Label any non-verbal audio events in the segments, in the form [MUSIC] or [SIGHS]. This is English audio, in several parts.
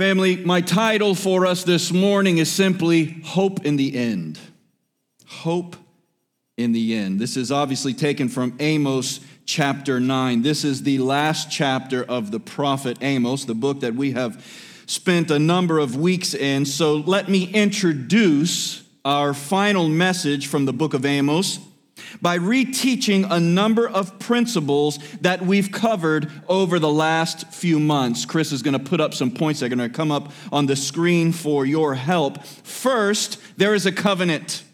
Family, my title for us this morning is simply Hope in the End. Hope in the End. This is obviously taken from Amos chapter 9. This is the last chapter of the prophet Amos, the book that we have spent a number of weeks in. So let me introduce our final message from the book of Amos by reteaching a number of principles that we've covered over the last few months. Chris is going to put up some points that are going to come up on the screen for your help. First, there is a covenant.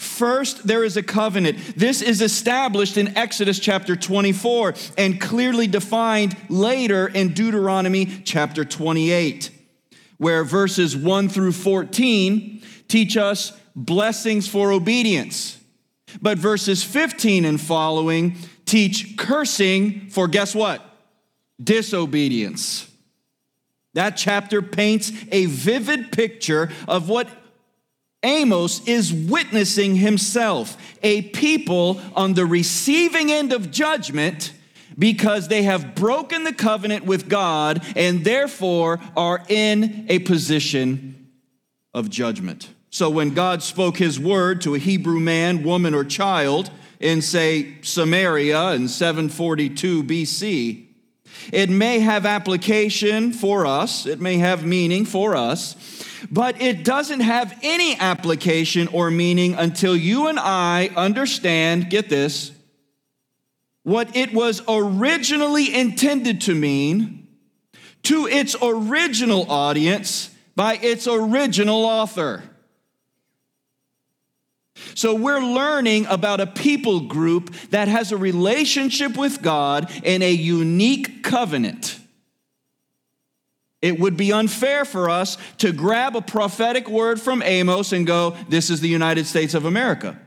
First, there is a covenant. This is established in Exodus chapter 24 and clearly defined later in Deuteronomy chapter 28, where verses 1 through 14 teach us blessings for obedience. But verses 15 and following teach cursing for guess what? Disobedience. That chapter paints a vivid picture of what Amos is witnessing himself a people on the receiving end of judgment because they have broken the covenant with God and therefore are in a position of judgment. So when God spoke his word to a Hebrew man, woman, or child in, say, Samaria in 742 BC, it may have application for us, it may have meaning for us, but it doesn't have any application or meaning until you and I understand, get this, what it was originally intended to mean to its original audience by its original author. So we're learning about a people group that has a relationship with God in a unique covenant. It would be unfair for us to grab a prophetic word from Amos and go, This is the United States of America.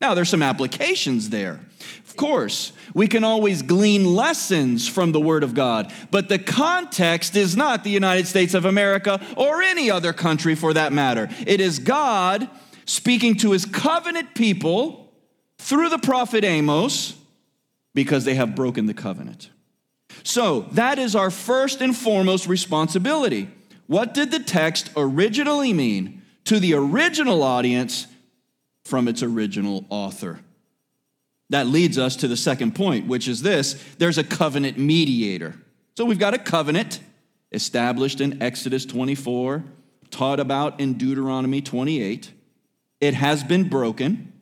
Now, there's some applications there. Of course, we can always glean lessons from the Word of God, but the context is not the United States of America or any other country for that matter. It is God speaking to his covenant people through the prophet Amos because they have broken the covenant. So, that is our first and foremost responsibility. What did the text originally mean to the original audience from its original author? That leads us to the second point, which is this there's a covenant mediator. So, we've got a covenant established in Exodus 24, taught about in Deuteronomy 28. It has been broken.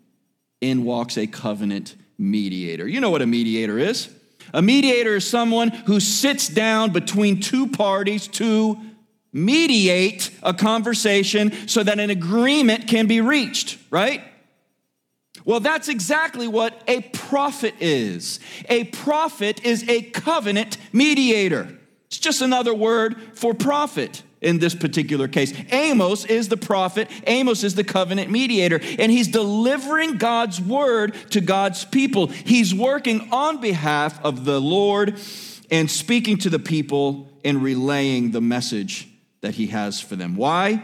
In walks a covenant mediator. You know what a mediator is. A mediator is someone who sits down between two parties to mediate a conversation so that an agreement can be reached, right? Well, that's exactly what a prophet is. A prophet is a covenant mediator. It's just another word for prophet in this particular case. Amos is the prophet, Amos is the covenant mediator, and he's delivering God's word to God's people. He's working on behalf of the Lord and speaking to the people and relaying the message that he has for them. Why?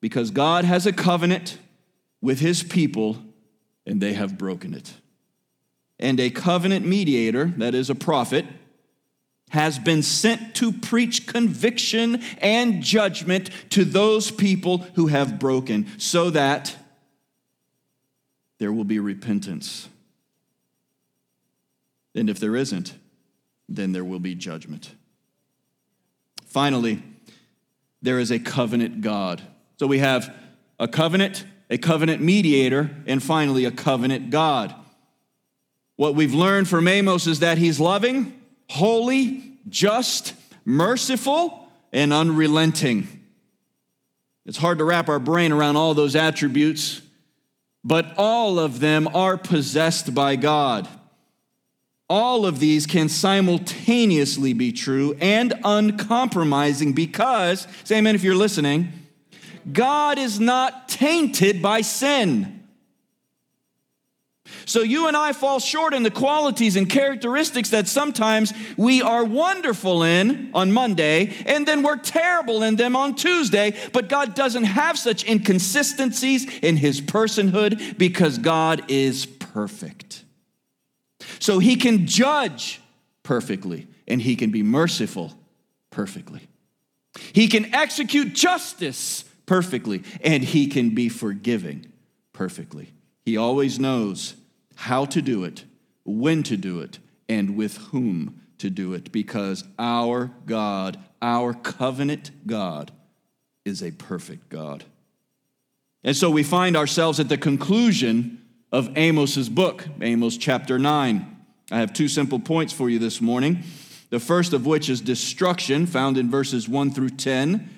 Because God has a covenant with his people and they have broken it. And a covenant mediator, that is a prophet, has been sent to preach conviction and judgment to those people who have broken, so that there will be repentance. And if there isn't, then there will be judgment. Finally, there is a covenant God. So we have a covenant, a covenant mediator, and finally a covenant God. What we've learned from Amos is that he's loving, holy, just, merciful, and unrelenting. It's hard to wrap our brain around all those attributes, but all of them are possessed by God. All of these can simultaneously be true and uncompromising because, say amen if you're listening, God is not tainted by sin. So you and I fall short in the qualities and characteristics that sometimes we are wonderful in on Monday, and then we're terrible in them on Tuesday. But God doesn't have such inconsistencies in his personhood because God is perfect. So he can judge perfectly, and he can be merciful perfectly. He can execute justice perfectly, and he can be forgiving perfectly. He always knows how to do it, when to do it, and with whom to do it, because our God, our covenant God, is a perfect God. And so we find ourselves at the conclusion of Amos's book, Amos chapter 9. I have two simple points for you this morning. The first of which is destruction, found in verses 1 through 10,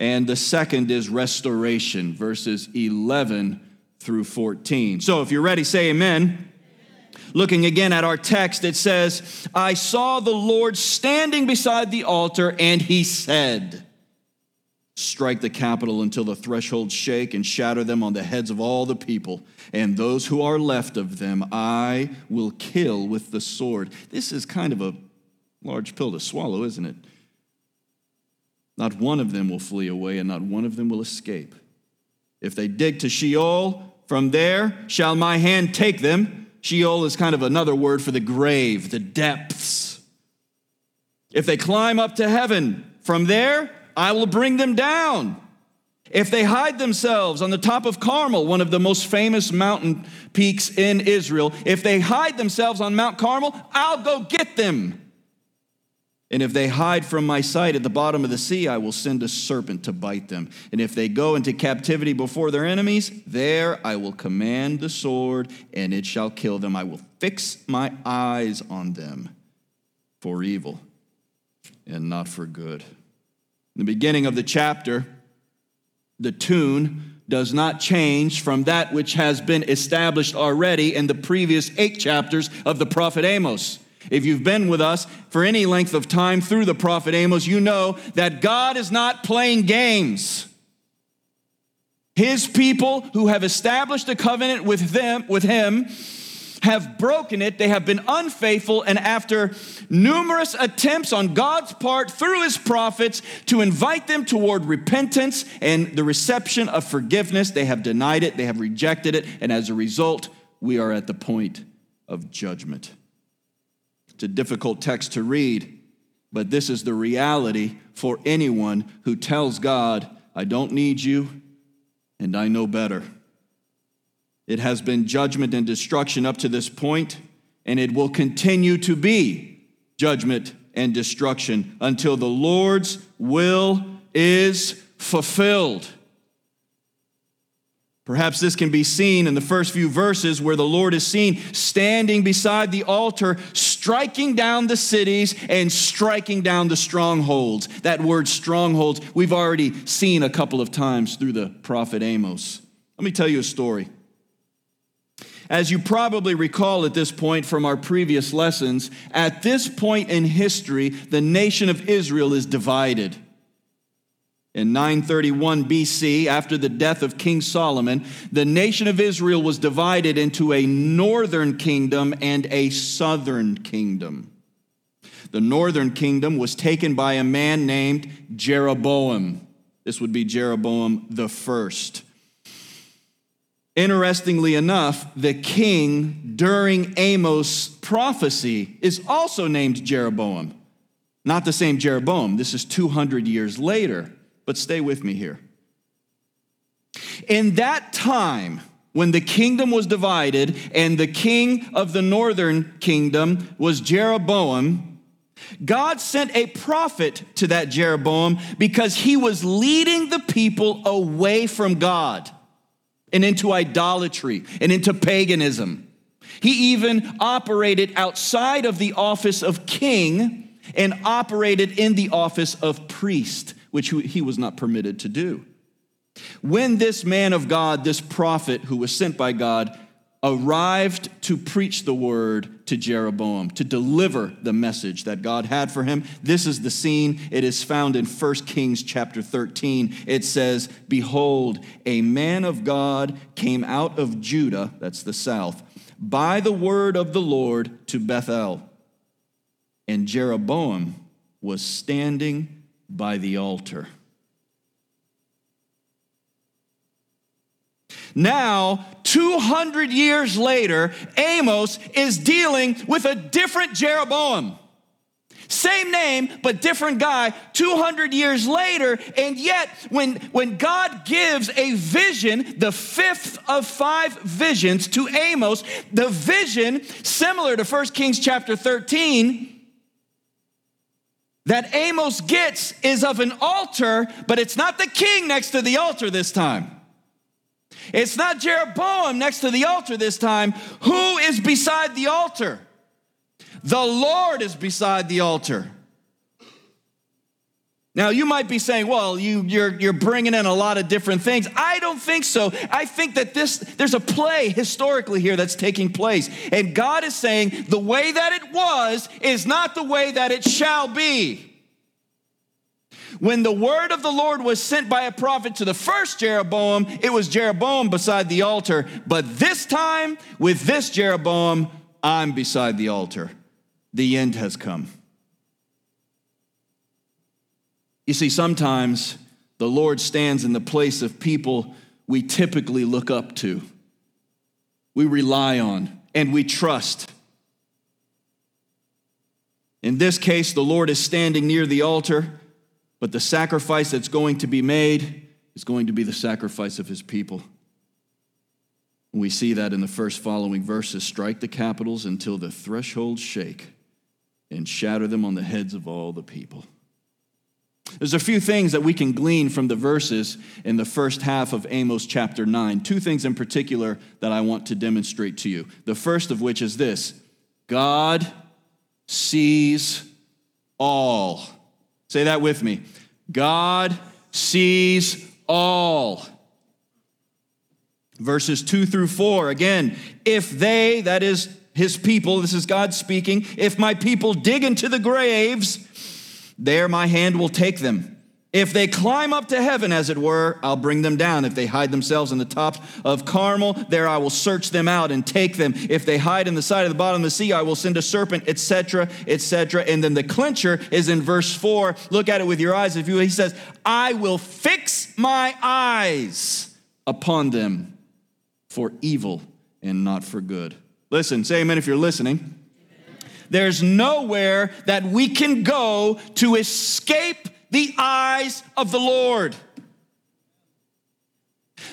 and the second is restoration, verses 11 through 14. So if you're ready, say amen. Looking again at our text, it says, I saw the Lord standing beside the altar, and he said, Strike the capital until the thresholds shake and shatter them on the heads of all the people, and those who are left of them I will kill with the sword. This is kind of a large pill to swallow, isn't it? Not one of them will flee away, and not one of them will escape. If they dig to Sheol, from there shall my hand take them. Sheol is kind of another word for the grave, the depths. If they climb up to heaven, from there I will bring them down. If they hide themselves on the top of Carmel, one of the most famous mountain peaks in Israel, if they hide themselves on Mount Carmel, I'll go get them. And if they hide from my sight at the bottom of the sea, I will send a serpent to bite them. And if they go into captivity before their enemies, there I will command the sword, and it shall kill them. I will fix my eyes on them for evil and not for good. In the beginning of the chapter, the tune does not change from that which has been established already in the previous eight chapters of the prophet Amos. If you've been with us for any length of time through the prophet Amos, you know that God is not playing games. His people who have established a covenant with them with him have broken it. They have been unfaithful and after numerous attempts on God's part through his prophets to invite them toward repentance and the reception of forgiveness, they have denied it, they have rejected it, and as a result, we are at the point of judgment. It's a difficult text to read, but this is the reality for anyone who tells God, I don't need you and I know better. It has been judgment and destruction up to this point, and it will continue to be judgment and destruction until the Lord's will is fulfilled. Perhaps this can be seen in the first few verses where the Lord is seen standing beside the altar, striking down the cities and striking down the strongholds. That word strongholds, we've already seen a couple of times through the prophet Amos. Let me tell you a story. As you probably recall at this point from our previous lessons, at this point in history, the nation of Israel is divided. In 931 BC, after the death of King Solomon, the nation of Israel was divided into a northern kingdom and a southern kingdom. The northern kingdom was taken by a man named Jeroboam. This would be Jeroboam the first. Interestingly enough, the king during Amos' prophecy is also named Jeroboam. Not the same Jeroboam. This is 200 years later. But stay with me here. In that time, when the kingdom was divided and the king of the northern kingdom was Jeroboam, God sent a prophet to that Jeroboam because he was leading the people away from God and into idolatry and into paganism. He even operated outside of the office of king and operated in the office of priest which he was not permitted to do. When this man of God, this prophet who was sent by God, arrived to preach the word to Jeroboam, to deliver the message that God had for him. This is the scene. It is found in 1 Kings chapter 13. It says, Behold, a man of God came out of Judah, that's the south, by the word of the Lord to Bethel. And Jeroboam was standing by the altar. Now, 200 years later, Amos is dealing with a different Jeroboam. Same name, but different guy 200 years later. And yet, when, when God gives a vision, the fifth of five visions to Amos, the vision, similar to 1 Kings chapter 13, that Amos gets is of an altar, but it's not the king next to the altar this time. It's not Jeroboam next to the altar this time. Who is beside the altar? The Lord is beside the altar. Now, you might be saying, well, you, you're, you're bringing in a lot of different things. I don't think so. I think that this, there's a play historically here that's taking place. And God is saying the way that it was is not the way that it shall be. When the word of the Lord was sent by a prophet to the first Jeroboam, it was Jeroboam beside the altar. But this time, with this Jeroboam, I'm beside the altar. The end has come. You see, sometimes the Lord stands in the place of people we typically look up to, we rely on, and we trust. In this case, the Lord is standing near the altar, but the sacrifice that's going to be made is going to be the sacrifice of his people. We see that in the first following verses strike the capitals until the thresholds shake and shatter them on the heads of all the people. There's a few things that we can glean from the verses in the first half of Amos chapter 9. Two things in particular that I want to demonstrate to you. The first of which is this God sees all. Say that with me. God sees all. Verses 2 through 4, again, if they, that is his people, this is God speaking, if my people dig into the graves, there my hand will take them. If they climb up to heaven, as it were, I'll bring them down. If they hide themselves in the top of Carmel, there I will search them out and take them. If they hide in the side of the bottom of the sea, I will send a serpent, etc., etc. And then the clincher is in verse 4. Look at it with your eyes. If you, he says, I will fix my eyes upon them for evil and not for good. Listen, say amen if you're listening. There's nowhere that we can go to escape the eyes of the Lord.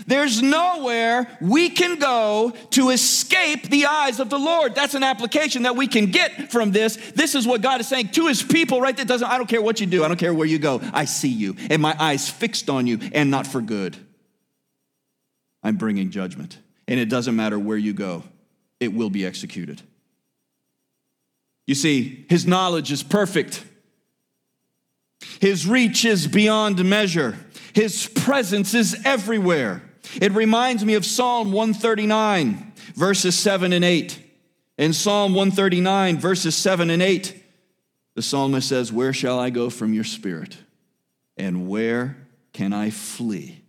There's nowhere we can go to escape the eyes of the Lord. That's an application that we can get from this. This is what God is saying to his people right there. Doesn't I don't care what you do. I don't care where you go. I see you and my eyes fixed on you and not for good. I'm bringing judgment. And it doesn't matter where you go. It will be executed. You see, his knowledge is perfect. His reach is beyond measure. His presence is everywhere. It reminds me of Psalm 139, verses 7 and 8. In Psalm 139, verses 7 and 8, the psalmist says, Where shall I go from your spirit? And where can I flee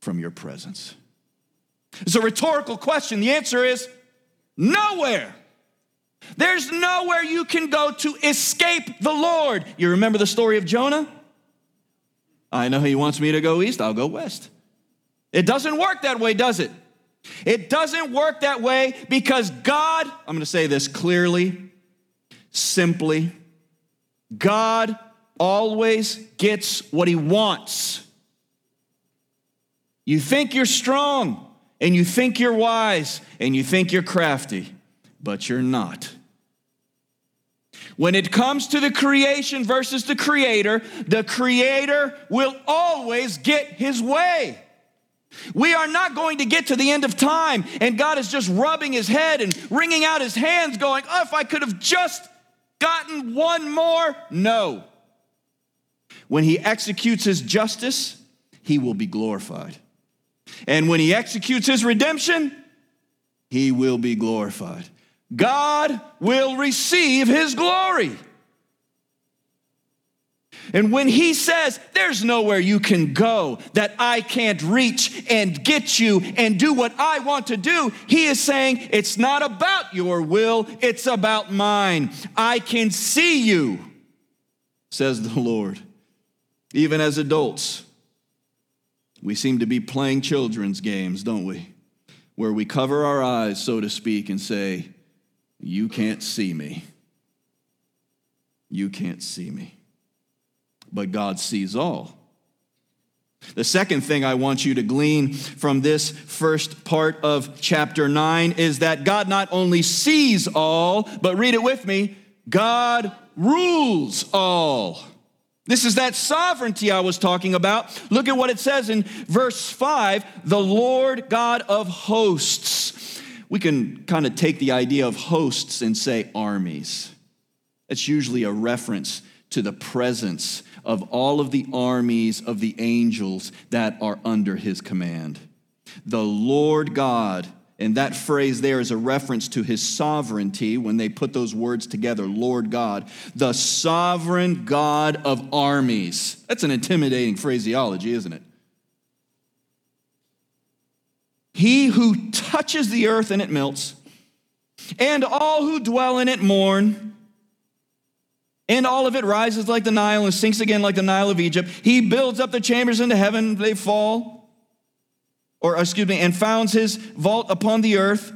from your presence? It's a rhetorical question. The answer is nowhere. There's nowhere you can go to escape the Lord. You remember the story of Jonah? I know he wants me to go east, I'll go west. It doesn't work that way, does it? It doesn't work that way because God, I'm going to say this clearly, simply, God always gets what he wants. You think you're strong and you think you're wise and you think you're crafty but you're not. When it comes to the creation versus the creator, the creator will always get his way. We are not going to get to the end of time and God is just rubbing his head and wringing out his hands, going, Oh, if I could have just gotten one more. No. When he executes his justice, he will be glorified. And when he executes his redemption, he will be glorified. God will receive his glory. And when he says, There's nowhere you can go that I can't reach and get you and do what I want to do, he is saying, It's not about your will, it's about mine. I can see you, says the Lord. Even as adults, we seem to be playing children's games, don't we? Where we cover our eyes, so to speak, and say, you can't see me. You can't see me, but God sees all. The second thing I want you to glean from this first part of chapter 9 is that God not only sees all, but read it with me God rules all. This is that sovereignty I was talking about. Look at what it says in verse 5 the Lord God of hosts. We can kind of take the idea of hosts and say armies. It's usually a reference to the presence of all of the armies of the angels that are under his command. The Lord God and that phrase there is a reference to his sovereignty when they put those words together Lord God, the sovereign God of armies. That's an intimidating phraseology, isn't it? He who touches the earth and it melts, and all who dwell in it mourn. And all of it rises like the Nile and sinks again like the Nile of Egypt. He builds up the chambers into heaven, they fall or excuse me, and founds his vault upon the earth,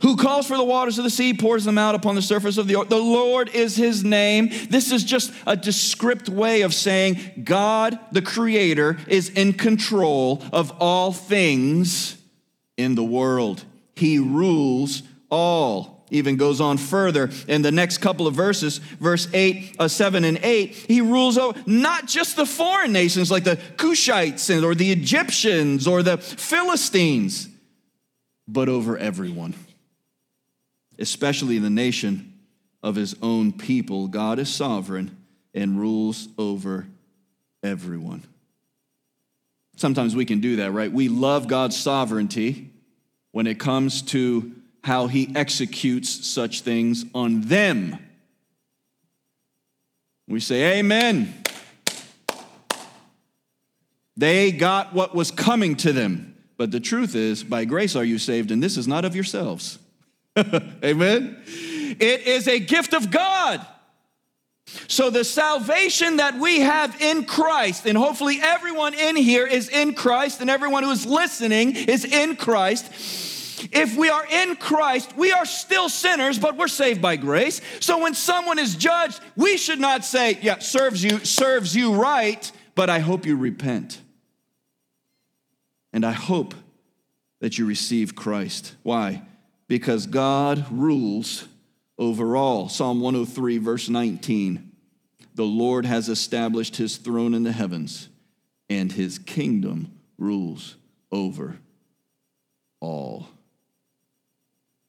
who calls for the waters of the sea, pours them out upon the surface of the earth. The Lord is his name. This is just a descript way of saying God, the creator, is in control of all things in the world. He rules all even goes on further in the next couple of verses, verse 8, uh, 7 and 8. He rules over not just the foreign nations like the Cushites or the Egyptians or the Philistines, but over everyone, especially the nation of his own people. God is sovereign and rules over everyone. Sometimes we can do that, right? We love God's sovereignty when it comes to how he executes such things on them. We say, Amen. They got what was coming to them. But the truth is, by grace are you saved, and this is not of yourselves. [LAUGHS] Amen. It is a gift of God. So, the salvation that we have in Christ, and hopefully everyone in here is in Christ, and everyone who is listening is in Christ if we are in Christ, we are still sinners, but we're saved by grace. So when someone is judged, we should not say, yeah, serves you, serves you right, but I hope you repent. And I hope that you receive Christ. Why? Because God rules over all. Psalm 103, verse 19. The Lord has established his throne in the heavens, and his kingdom rules over all.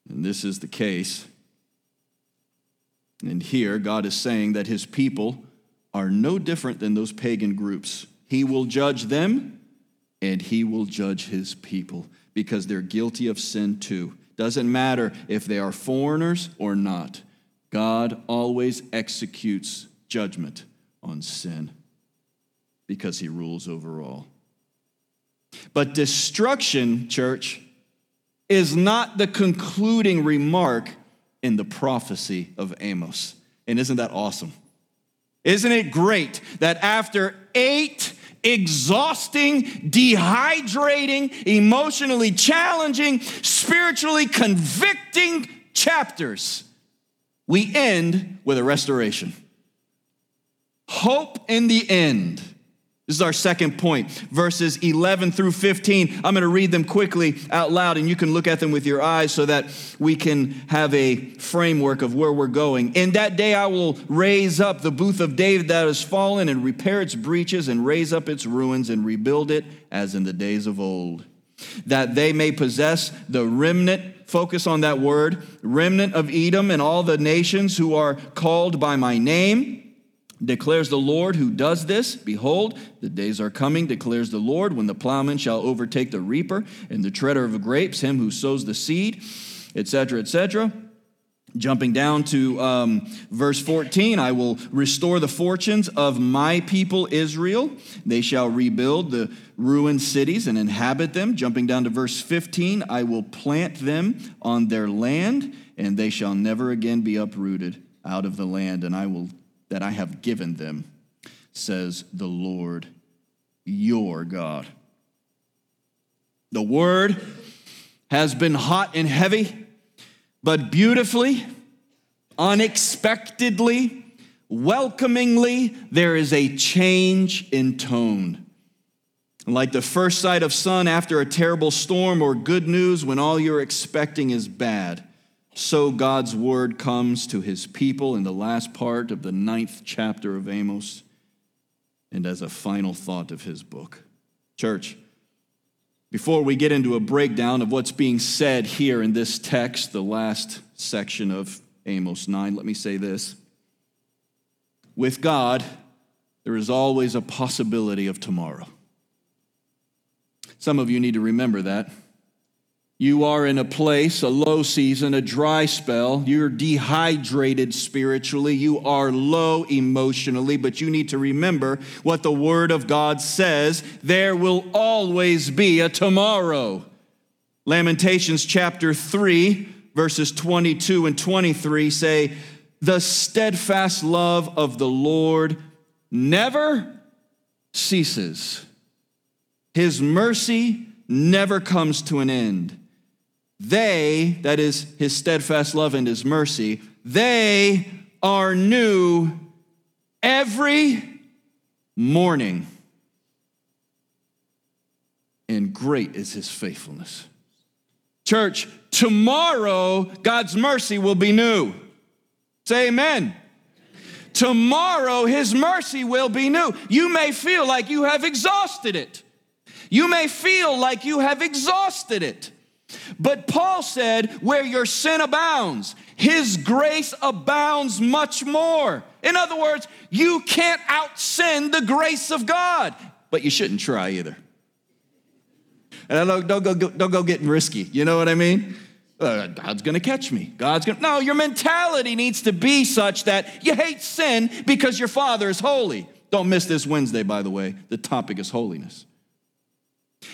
And this is the case. And here, God is saying that his people are no different than those pagan groups. He will judge them and he will judge his people because they're guilty of sin too. Doesn't matter if they are foreigners or not, God always executes judgment on sin because he rules over all. But destruction, church, is not the concluding remark in the prophecy of Amos. And isn't that awesome? Isn't it great that after eight exhausting, dehydrating, emotionally challenging, spiritually convicting chapters, we end with a restoration? Hope in the end. This is our second point, verses 11 through 15. I'm going to read them quickly out loud, and you can look at them with your eyes so that we can have a framework of where we're going. In that day, I will raise up the booth of David that has fallen, and repair its breaches, and raise up its ruins, and rebuild it as in the days of old, that they may possess the remnant. Focus on that word remnant of Edom and all the nations who are called by my name Declares the Lord who does this. Behold, the days are coming, declares the Lord, when the plowman shall overtake the reaper and the treader of grapes, him who sows the seed, etc., etc. Jumping down to um, verse 14, I will restore the fortunes of my people Israel. They shall rebuild the ruined cities and inhabit them. Jumping down to verse 15, I will plant them on their land, and they shall never again be uprooted out of the land, and I will that I have given them, says the Lord your God. The word has been hot and heavy, but beautifully, unexpectedly, welcomingly, there is a change in tone. Like the first sight of sun after a terrible storm or good news when all you're expecting is bad, so God's word comes to his people in the last part of the ninth chapter of Amos and as a final thought of his book. Church, before we get into a breakdown of what's being said here in this text, the last section of Amos 9, let me say this. With God, there is always a possibility of tomorrow. Some of you need to remember that. You are in a place, a low season, a dry spell. You're dehydrated spiritually. You are low emotionally, but you need to remember what the Word of God says. There will always be a tomorrow. Lamentations chapter 3, verses 22 and 23 say, The steadfast love of the Lord never ceases his mercy never comes to an end. They, that is his steadfast love and his mercy, they are new every morning. And great is his faithfulness. Church, tomorrow God's mercy will be new. Say amen. Tomorrow his mercy will be new. You may feel like you have exhausted it. You may feel like you have exhausted it. But Paul said, where your sin abounds, his grace abounds much more. In other words, you can't out sin the grace of God, but you shouldn't try either. And don't, don't, go, don't go getting risky. You know what I mean? Uh, God's gonna catch me. God's gonna. No, your mentality needs to be such that you hate sin because your Father is holy. Don't miss this Wednesday, by the way. The topic is holiness.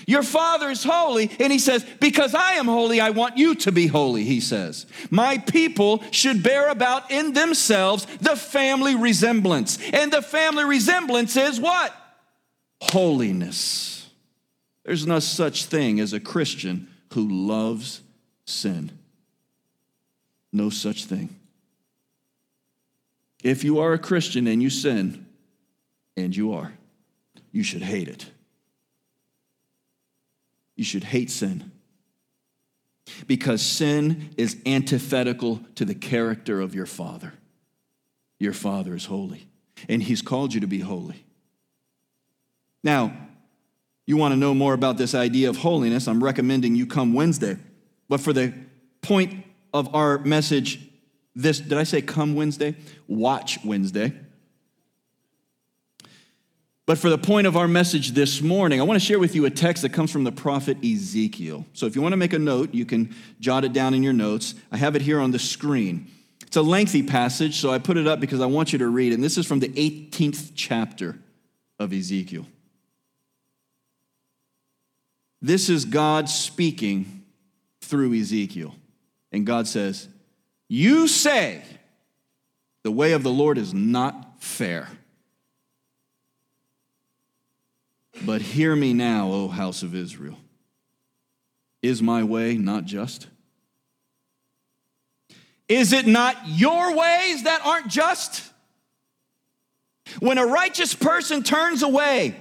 Your Father is holy, and He says, Because I am holy, I want you to be holy, He says. My people should bear about in themselves the family resemblance. And the family resemblance is what? Holiness. There's no such thing as a Christian who loves sin. No such thing. If you are a Christian and you sin, and you are, you should hate it you should hate sin. Because sin is antithetical to the character of your Father. Your Father is holy, and He's called you to be holy. Now, you want to know more about this idea of holiness, I'm recommending you come Wednesday. But for the point of our message, this, did I say come Wednesday? Watch Wednesday. But for the point of our message this morning, I want to share with you a text that comes from the prophet Ezekiel. So if you want to make a note, you can jot it down in your notes. I have it here on the screen. It's a lengthy passage, so I put it up because I want you to read. And this is from the 18th chapter of Ezekiel. This is God speaking through Ezekiel. And God says, You say the way of the Lord is not fair. But hear me now, O house of Israel. Is my way not just? Is it not your ways that aren't just? When a righteous person turns away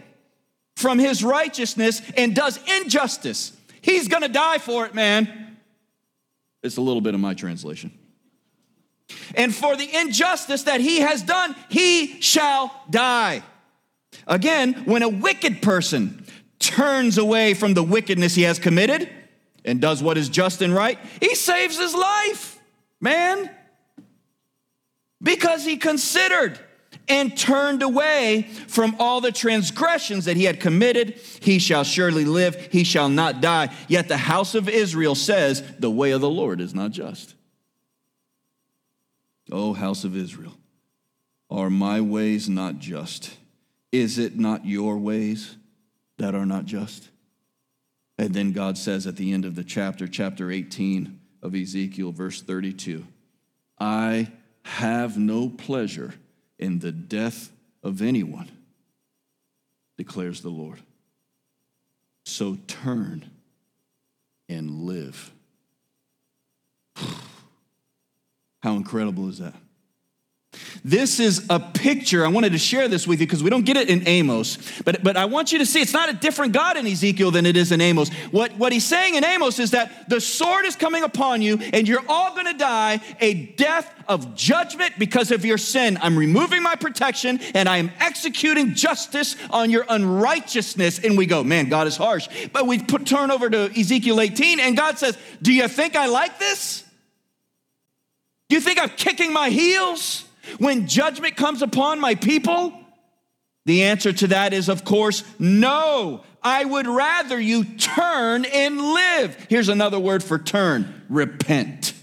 from his righteousness and does injustice, he's gonna die for it, man. It's a little bit of my translation. And for the injustice that he has done, he shall die. Again, when a wicked person turns away from the wickedness he has committed and does what is just and right, he saves his life, man. Because he considered and turned away from all the transgressions that he had committed, he shall surely live, he shall not die. Yet the house of Israel says, The way of the Lord is not just. O house of Israel, are my ways not just? Is it not your ways that are not just? And then God says at the end of the chapter, chapter 18 of Ezekiel, verse 32, I have no pleasure in the death of anyone, declares the Lord. So turn and live. [SIGHS] How incredible is that? This is a picture. I wanted to share this with you because we don't get it in Amos. But, but I want you to see it's not a different God in Ezekiel than it is in Amos. What, what he's saying in Amos is that the sword is coming upon you and you're all going to die a death of judgment because of your sin. I'm removing my protection and I am executing justice on your unrighteousness. And we go, man, God is harsh. But we put, turn over to Ezekiel 18 and God says, Do you think I like this? Do you think I'm kicking my heels when judgment comes upon my people? The answer to that is, of course, no. I would rather you turn and live. Here's another word for turn repent.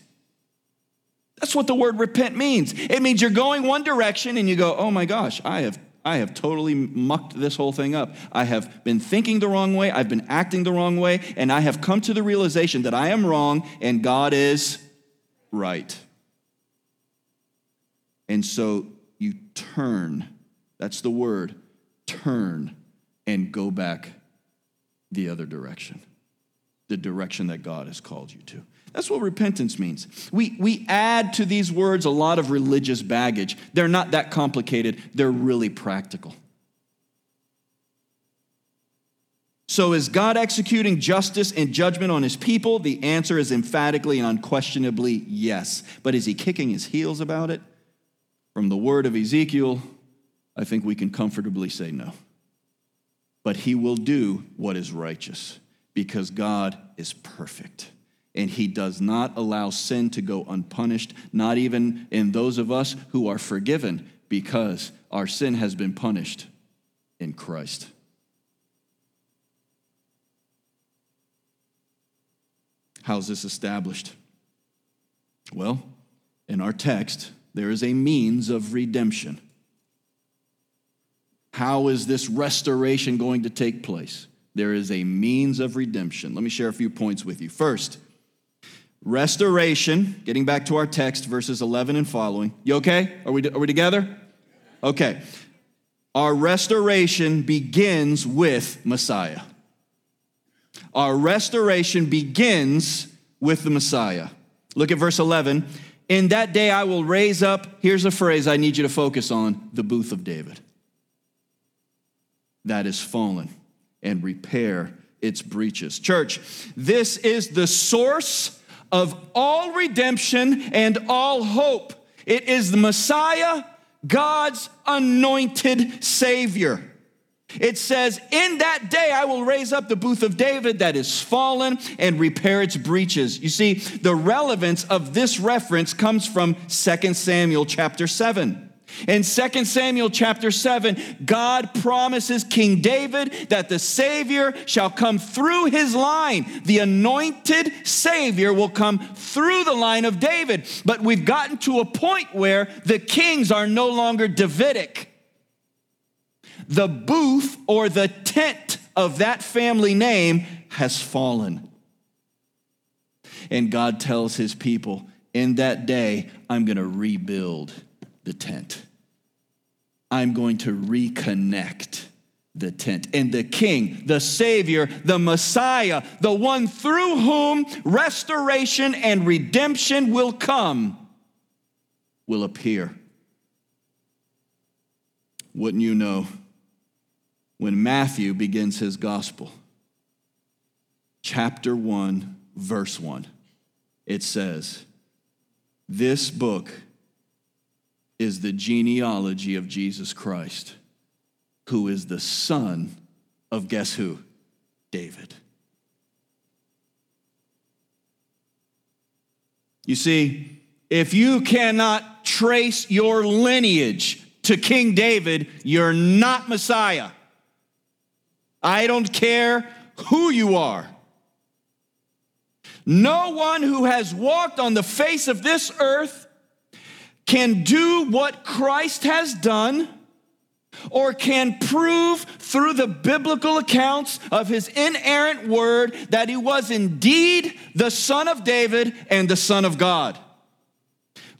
That's what the word repent means. It means you're going one direction and you go, oh my gosh, I have. I have totally mucked this whole thing up. I have been thinking the wrong way. I've been acting the wrong way. And I have come to the realization that I am wrong and God is right. And so you turn, that's the word, turn and go back the other direction, the direction that God has called you to. That's what repentance means. We, we add to these words a lot of religious baggage. They're not that complicated, they're really practical. So, is God executing justice and judgment on his people? The answer is emphatically and unquestionably yes. But is he kicking his heels about it? From the word of Ezekiel, I think we can comfortably say no. But he will do what is righteous because God is perfect. And he does not allow sin to go unpunished, not even in those of us who are forgiven, because our sin has been punished in Christ. How's this established? Well, in our text, there is a means of redemption. How is this restoration going to take place? There is a means of redemption. Let me share a few points with you. First, restoration, getting back to our text, verses 11 and following. You okay? Are we, are we together? Okay. Our restoration begins with Messiah. Our restoration begins with the Messiah. Look at verse 11. In that day I will raise up, here's a phrase I need you to focus on the booth of David. That is fallen and repair its breaches. Church, this is the source of all redemption and all hope. It is the Messiah, God's anointed Savior. It says, In that day I will raise up the booth of David that is fallen and repair its breaches. You see, the relevance of this reference comes from 2 Samuel chapter 7. In 2 Samuel chapter 7, God promises King David that the Savior shall come through his line. The anointed Savior will come through the line of David. But we've gotten to a point where the kings are no longer Davidic the booth or the tent of that family name has fallen. And God tells his people, in that day, I'm going to rebuild the tent. I'm going to reconnect the tent. And the king, the savior, the messiah, the one through whom restoration and redemption will come, will appear. Wouldn't you know? When Matthew begins his gospel. Chapter 1, verse 1. It says, This book is the genealogy of Jesus Christ, who is the son of guess who? David. You see, if you cannot trace your lineage to King David, you're not Messiah. I don't care who you are. No one who has walked on the face of this earth can do what Christ has done or can prove through the biblical accounts of his inerrant word that he was indeed the son of David and the son of God.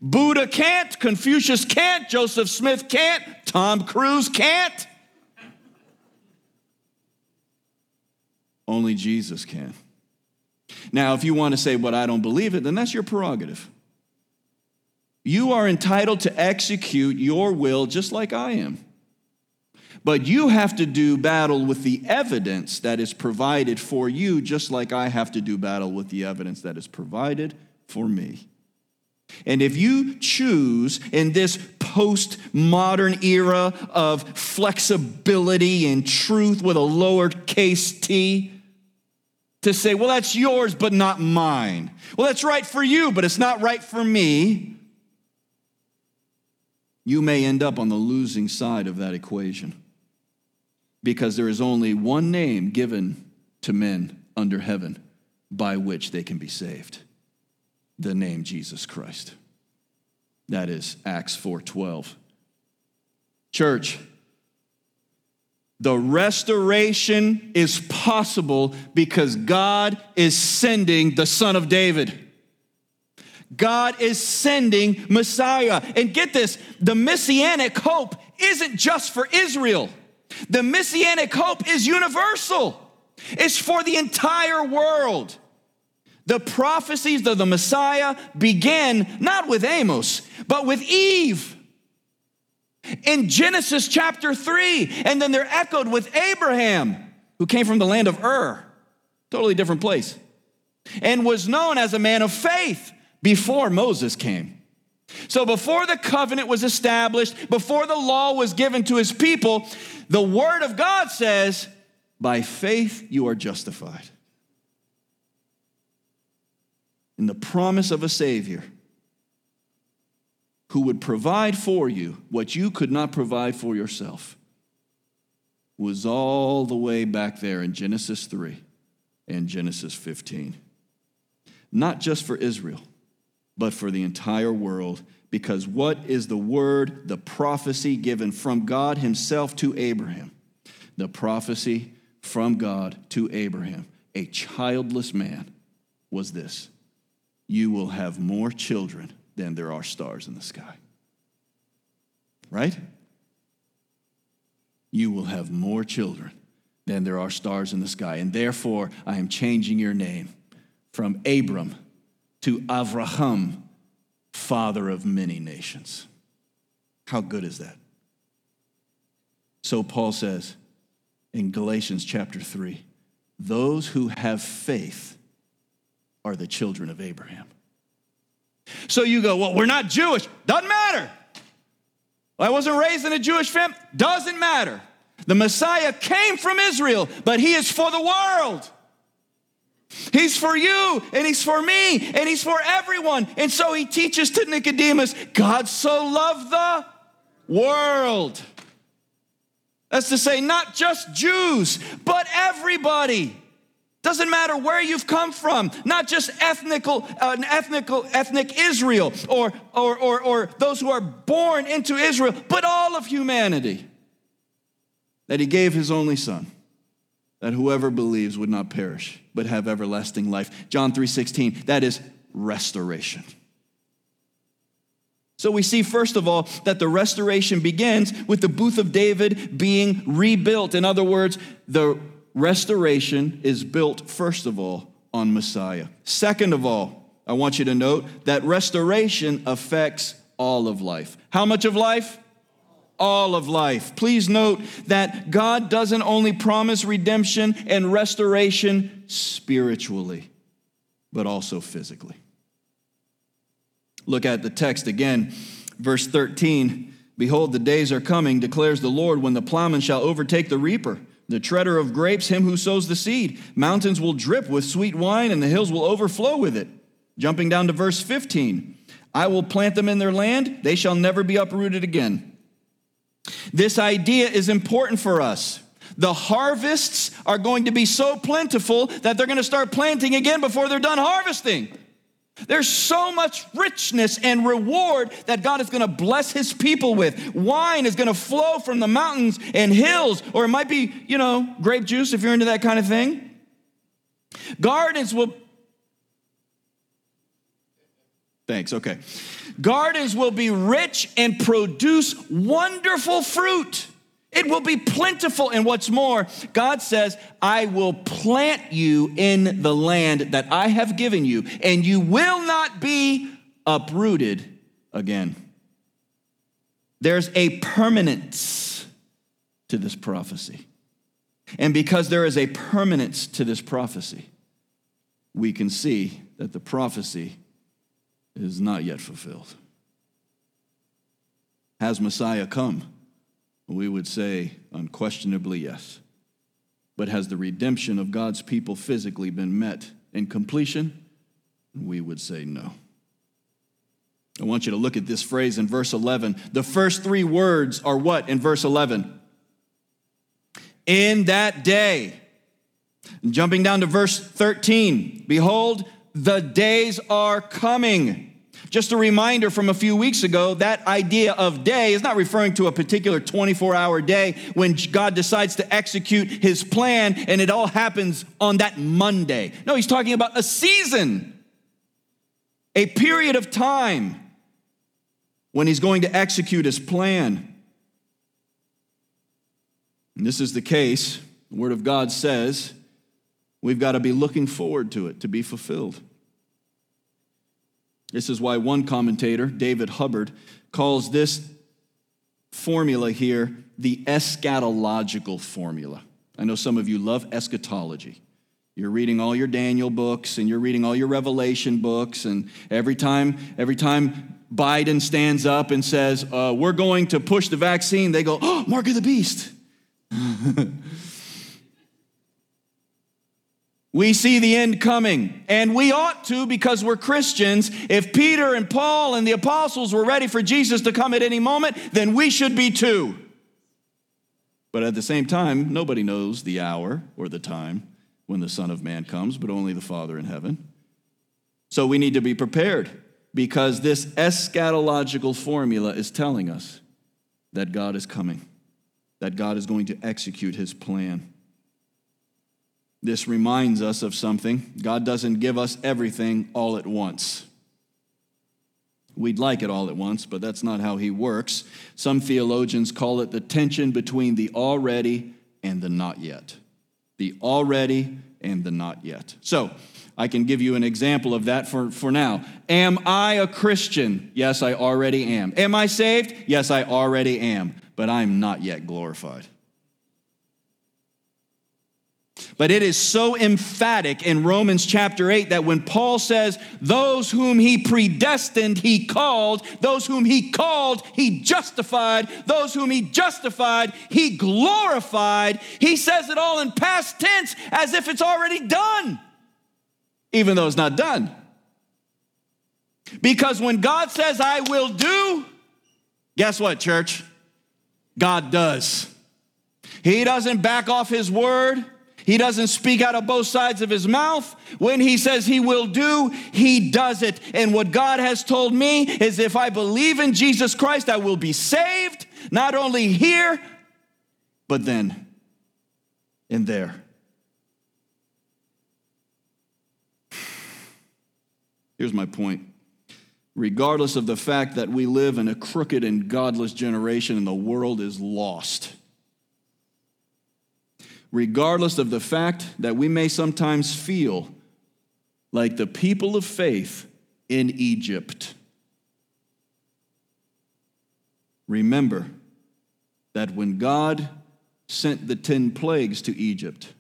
Buddha can't, Confucius can't, Joseph Smith can't, Tom Cruise can't. Only Jesus can. Now, if you want to say, but I don't believe it, then that's your prerogative. You are entitled to execute your will just like I am. But you have to do battle with the evidence that is provided for you, just like I have to do battle with the evidence that is provided for me. And if you choose in this post-modern era of flexibility and truth with a lowercase t, to say, well, that's yours, but not mine. Well, that's right for you, but it's not right for me. You may end up on the losing side of that equation because there is only one name given to men under heaven by which they can be saved the name Jesus Christ. That is Acts 4:12. Church, the restoration is possible because God is sending the son of David. God is sending Messiah. And get this, the messianic hope isn't just for Israel. The messianic hope is universal, it's for the entire world. The prophecies of the Messiah began not with Amos, but with Eve in Genesis chapter 3. And then they're echoed with Abraham, who came from the land of Ur, totally different place, and was known as a man of faith before Moses came. So, before the covenant was established, before the law was given to his people, the word of God says, by faith you are justified. In the promise of a Savior who would provide for you what you could not provide for yourself was all the way back there in Genesis 3 and Genesis 15. Not just for Israel but for the entire world. Because what is the word, the prophecy given from God Himself to Abraham? The prophecy from God to Abraham, a childless man, was this You will have more children than there are stars in the sky. Right? You will have more children than there are stars in the sky. And therefore, I am changing your name from Abram to Avraham, father of many nations. How good is that? So Paul says in Galatians chapter 3 those who have faith are the children of Abraham. So you go, well, we're not Jewish. Doesn't matter. I wasn't raised in a Jewish family. Doesn't matter. The Messiah came from Israel, but he is for the world. He's for you and he's for me and he's for everyone. And so he teaches to Nicodemus God so loved the world. That's to say, not just Jews, but everybody. Doesn't matter where you've come from, not just ethnical, uh, ethnical, ethnic Israel or, or, or, or those who are born into Israel, but all of humanity. That he gave his only son that whoever believes would not perish but have everlasting life. John 3:16, that is restoration. So we see first of all that the restoration begins with the booth of David being rebuilt. In other words, the restoration is built first of all on Messiah. Second of all, I want you to note that restoration affects all of life. How much of life? all of life. Please note that God doesn't only promise redemption and restoration spiritually, but also physically. Look at the text again, verse 13. Behold, the days are coming, declares the Lord, when the plowman shall overtake the reaper, the treader of grapes, him who sows the seed. Mountains will drip with sweet wine, and the hills will overflow with it. Jumping down to verse 15 I will plant them in their land, they shall never be uprooted again. This idea is important for us. The harvests are going to be so plentiful that they're going to start planting again before they're done harvesting. There's so much richness and reward that God is going to bless his people with. Wine is going to flow from the mountains and hills, or it might be, you know, grape juice if you're into that kind of thing. Gardens will. Thanks, okay. Gardens will be rich and produce wonderful fruit. It will be plentiful. And what's more, God says, I will plant you in the land that I have given you, and you will not be uprooted again. There's a permanence to this prophecy. And because there is a permanence to this prophecy, we can see that the prophecy is not yet fulfilled. Has Messiah come? We would say unquestionably yes. But has the redemption of God's people physically been met in completion? We would say no. I want you to look at this phrase in verse 11. The first three words are what in verse 11? In that day. Jumping down to verse 13. Behold, the days are coming. Just a reminder from a few weeks ago that idea of day is not referring to a particular 24 hour day when God decides to execute his plan and it all happens on that Monday. No, he's talking about a season, a period of time when he's going to execute his plan. And this is the case. The Word of God says we've got to be looking forward to it to be fulfilled. This is why one commentator, David Hubbard, calls this formula here the eschatological formula. I know some of you love eschatology. You're reading all your Daniel books and you're reading all your Revelation books, and every time, every time Biden stands up and says, uh, We're going to push the vaccine, they go, Oh, mark of the beast. [LAUGHS] we see the end coming, and we ought to because we're Christians. If Peter and Paul and the apostles were ready for Jesus to come at any moment, then we should be too. But at the same time, nobody knows the hour or the time when the Son of Man comes, but only the Father in heaven. So we need to be prepared because this eschatological formula is telling us that God is coming, that God is going to execute his plan. This reminds us of something. God doesn't give us everything all at once. We'd like it all at once, but that's not how he works. Some theologians call it the tension between the already and the not yet. The already and the not yet. So, I can give you an example of that for, for now. Am I a Christian? Yes, I already am. Am I saved? Yes, I already am, but I'm not yet glorified. But it is so emphatic in Romans chapter 8 that when Paul says, Those whom he predestined, he called, those whom he called, he justified, those whom he justified, he glorified, he says it all in past tense as if it's already done even though it's not done. Because when God says, I will do, guess what, church? God does. He doesn't back off his word. He doesn't speak out of both sides of his mouth. When he says he will do, he does it. And what God has told me is if I believe in Jesus Christ, I will be saved, not only here, but then and there. Here's my point. Regardless of the fact that we live in a crooked and godless generation and the world is lost, regardless of the fact that we may sometimes feel like the people of faith in Egypt, remember that when God sent the 10 plagues to Egypt,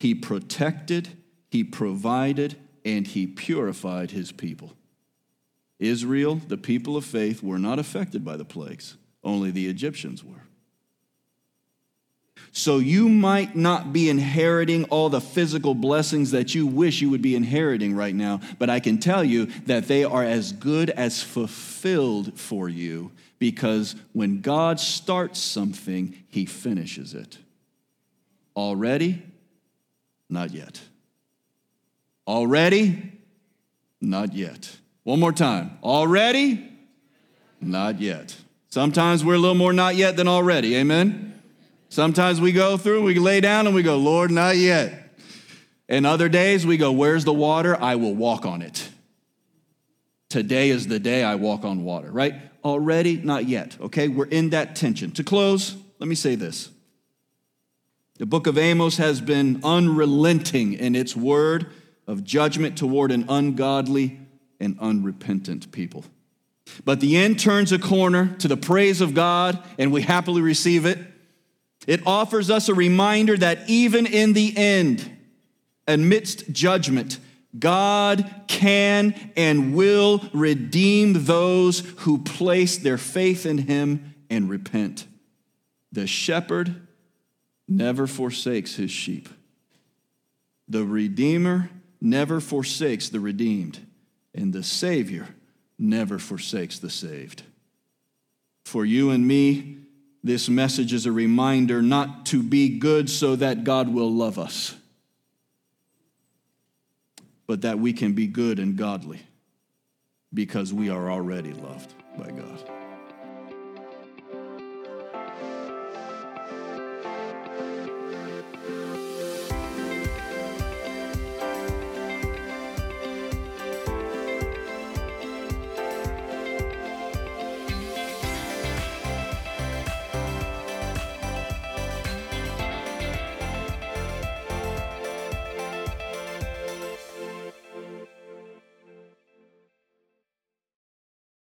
he protected, he provided, and he purified his people. Israel, the people of faith, were not affected by the plagues, only the Egyptians were. So you might not be inheriting all the physical blessings that you wish you would be inheriting right now, but I can tell you that they are as good as fulfilled for you because when God starts something, he finishes it. Already? Not yet. Already? Not yet. One more time. Already? Not yet. Sometimes we're a little more not yet than already. Amen? Sometimes we go through, we lay down and we go, Lord, not yet. And other days we go, Where's the water? I will walk on it. Today is the day I walk on water, right? Already, not yet. Okay, we're in that tension. To close, let me say this. The book of Amos has been unrelenting in its word of judgment toward an ungodly and unrepentant people. But the end turns a corner to the praise of God, and we happily receive it. It offers us a reminder that even in the end, amidst judgment, God can and will redeem those who place their faith in Him and repent. The shepherd never forsakes his sheep. The Redeemer never forsakes the redeemed, and the Savior never forsakes the saved. For you and me, this message is a reminder not to be good so that God will love us, but that we can be good and godly because we are already loved by God.